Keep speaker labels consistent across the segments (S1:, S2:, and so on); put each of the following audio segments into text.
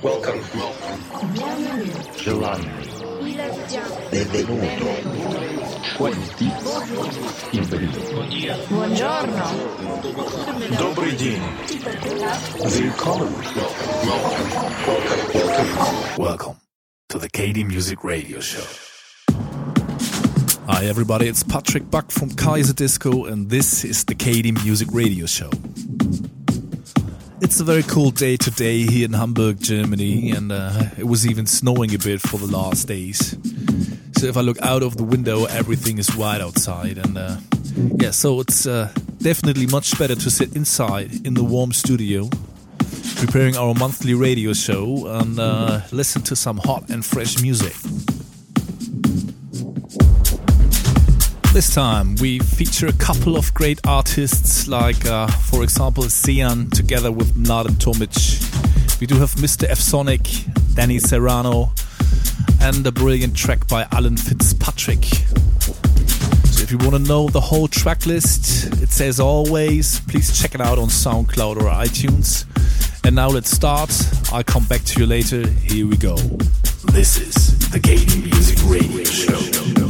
S1: Welcome.
S2: Giovanni. Benvenuto. Quanti.
S3: Buongiorno.
S4: Добрый день.
S2: Welcome.
S5: Welcome. Welcome to the KD Music Radio Show. Hi everybody, it's Patrick Buck from Kaiserdisco and this is the KD Music Radio Show. It's a very cool day today here in Hamburg, Germany, and uh, it was even snowing a bit for the last days. So if I look out of the window, everything is white outside, and uh, yeah, so it's uh, definitely much better to sit inside in the warm studio, preparing our monthly radio show, and uh, listen to some hot and fresh music. This time we feature a couple of great artists, like, uh, for example, Sian together with Mladen Tomic. We do have Mr. F Sonic, Danny Serrano, and a brilliant track by Alan Fitzpatrick. So if you want to know the whole track list, it says always, please check it out on SoundCloud or iTunes. And now let's start. I'll come back to you later. Here we go. This is the KD Music Radio Show.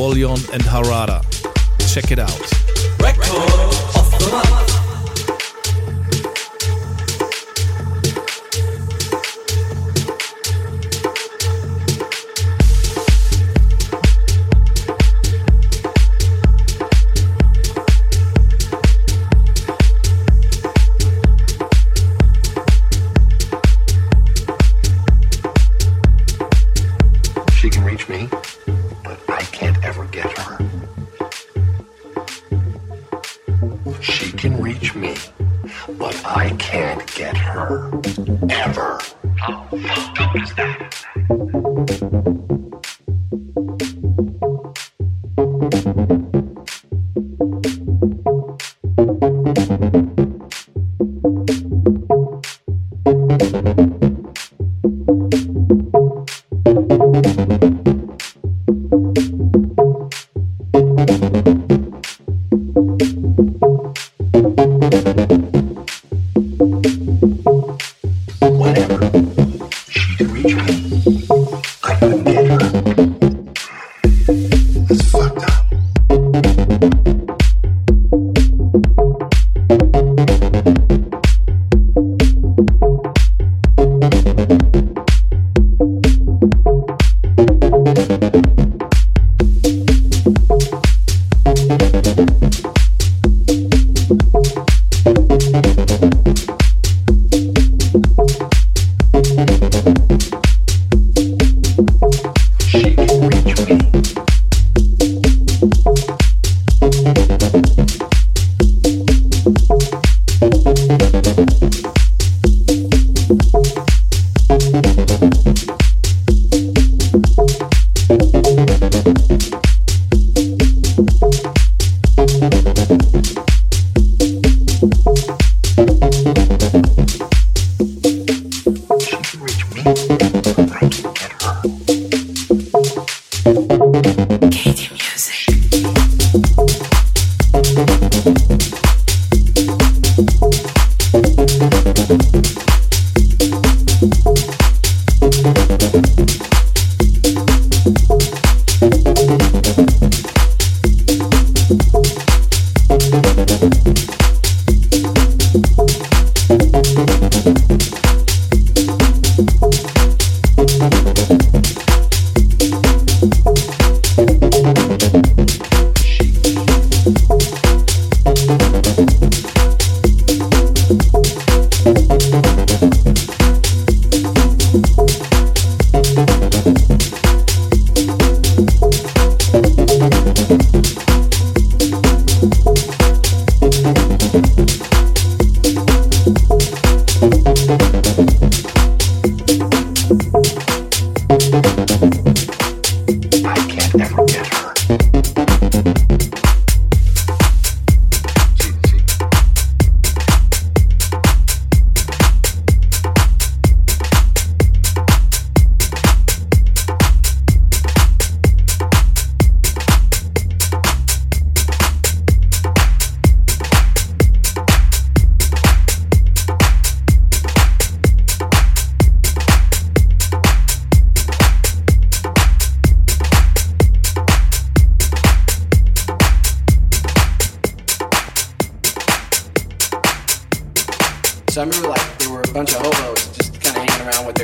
S6: Is and Harada. Check it out.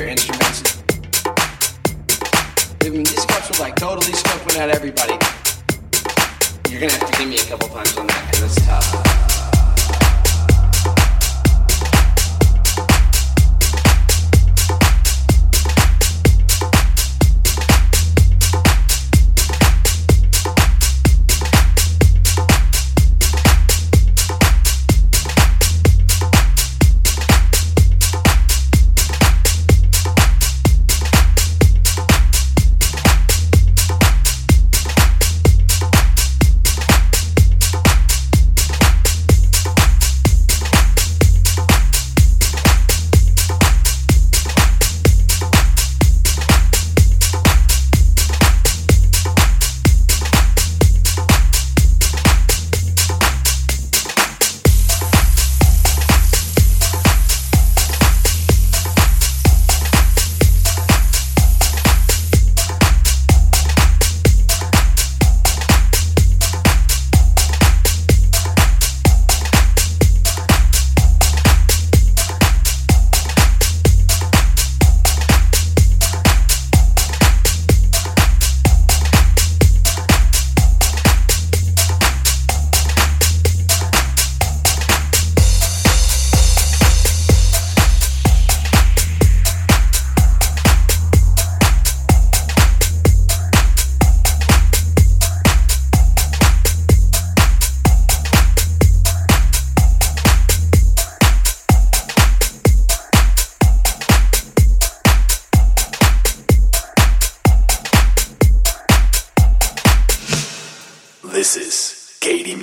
S6: instruments. I mean, these cups were like totally scoping out everybody. You're gonna have to give me a
S7: couple times on that,
S1: cause it's tough.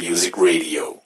S1: Music Radio.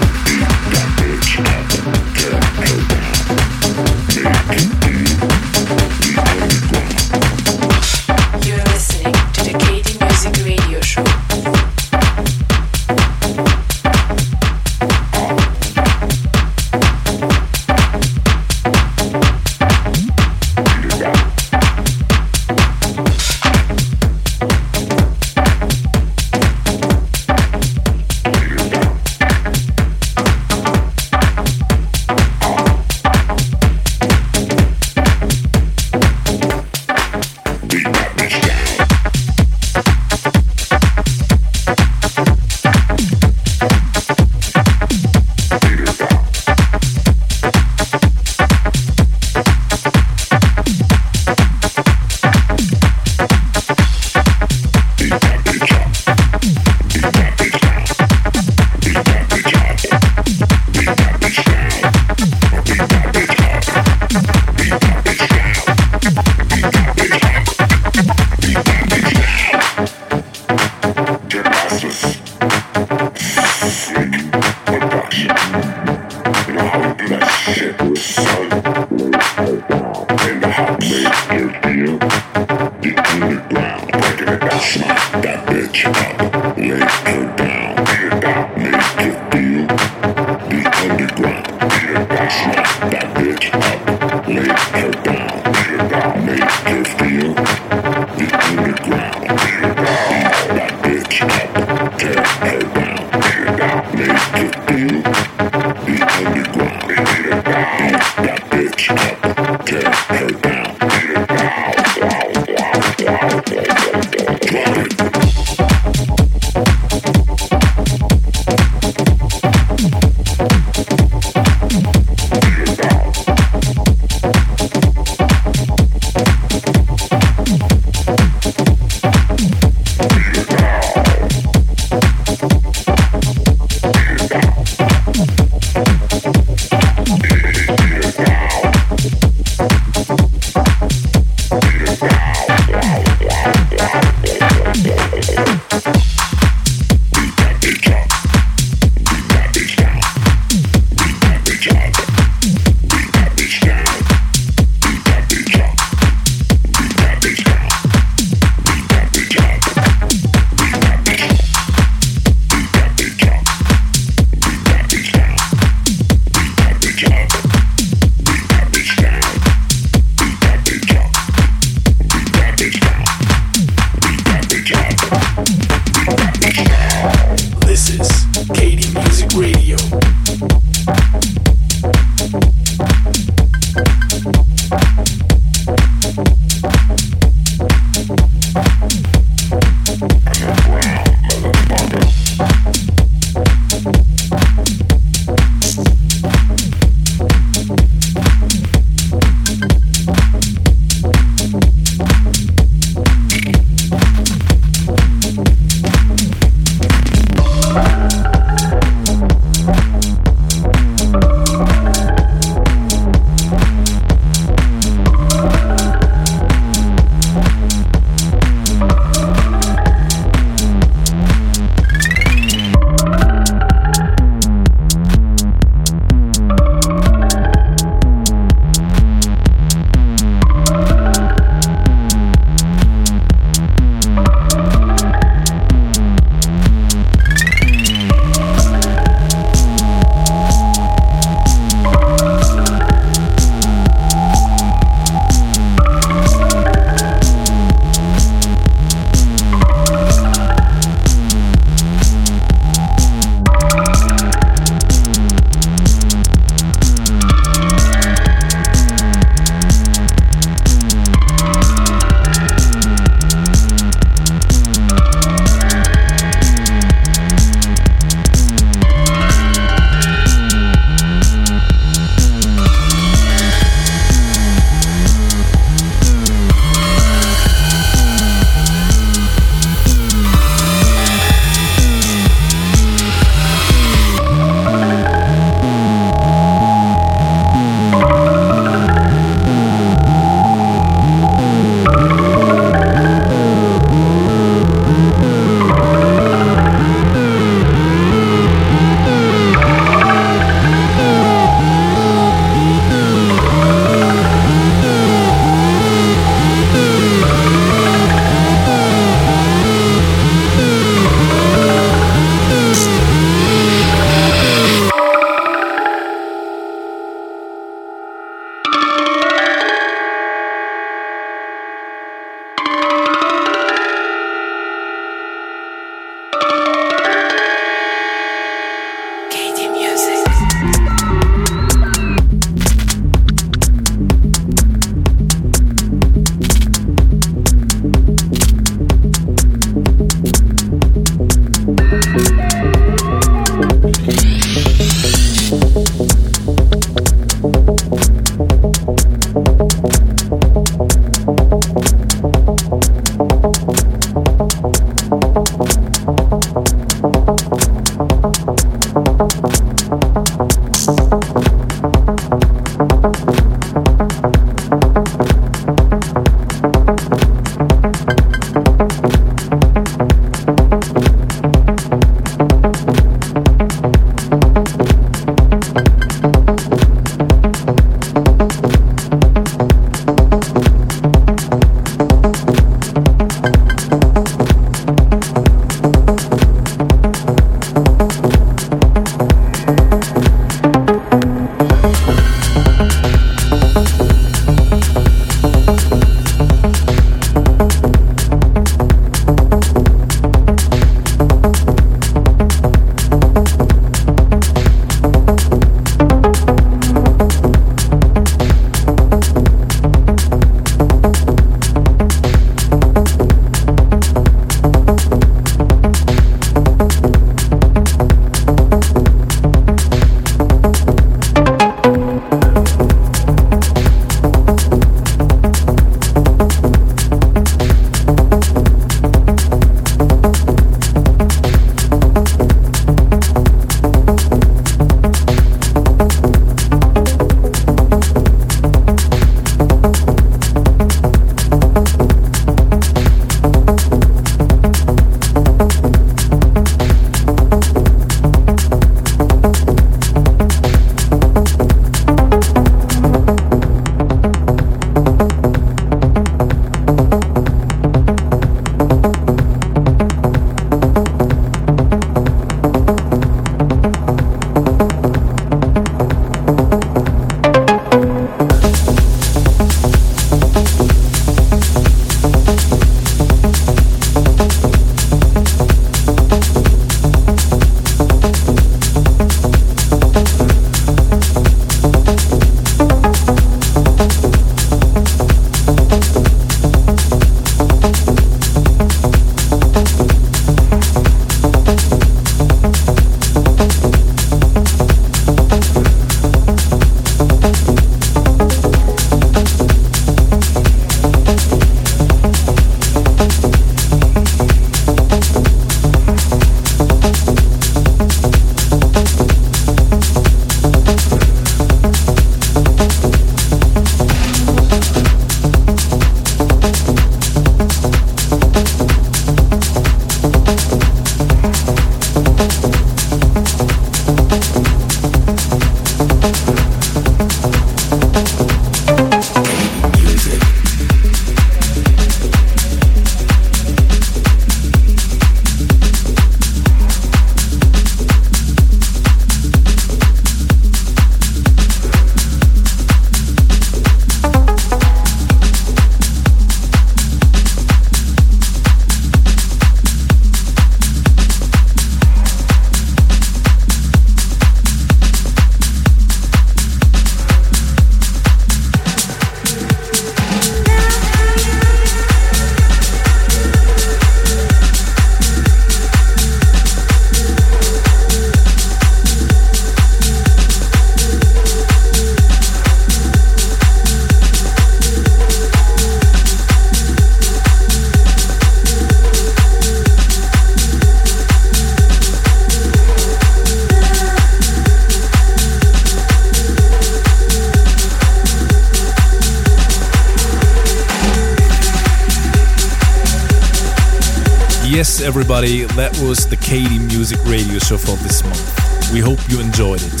S5: Everybody. That was the KD Music Radio Show for this month. We hope you enjoyed it.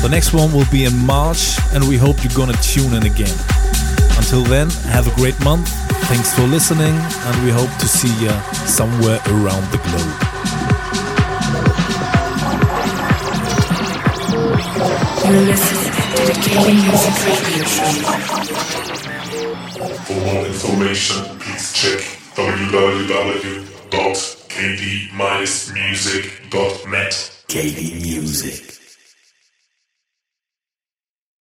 S5: The next one will be in March, and we hope you're gonna tune in again. Until then, have a great month. Thanks for listening, and we hope to see you somewhere around the globe.
S3: You're listening to the KD Music Radio Show.
S8: For more information, please check www
S1: Music.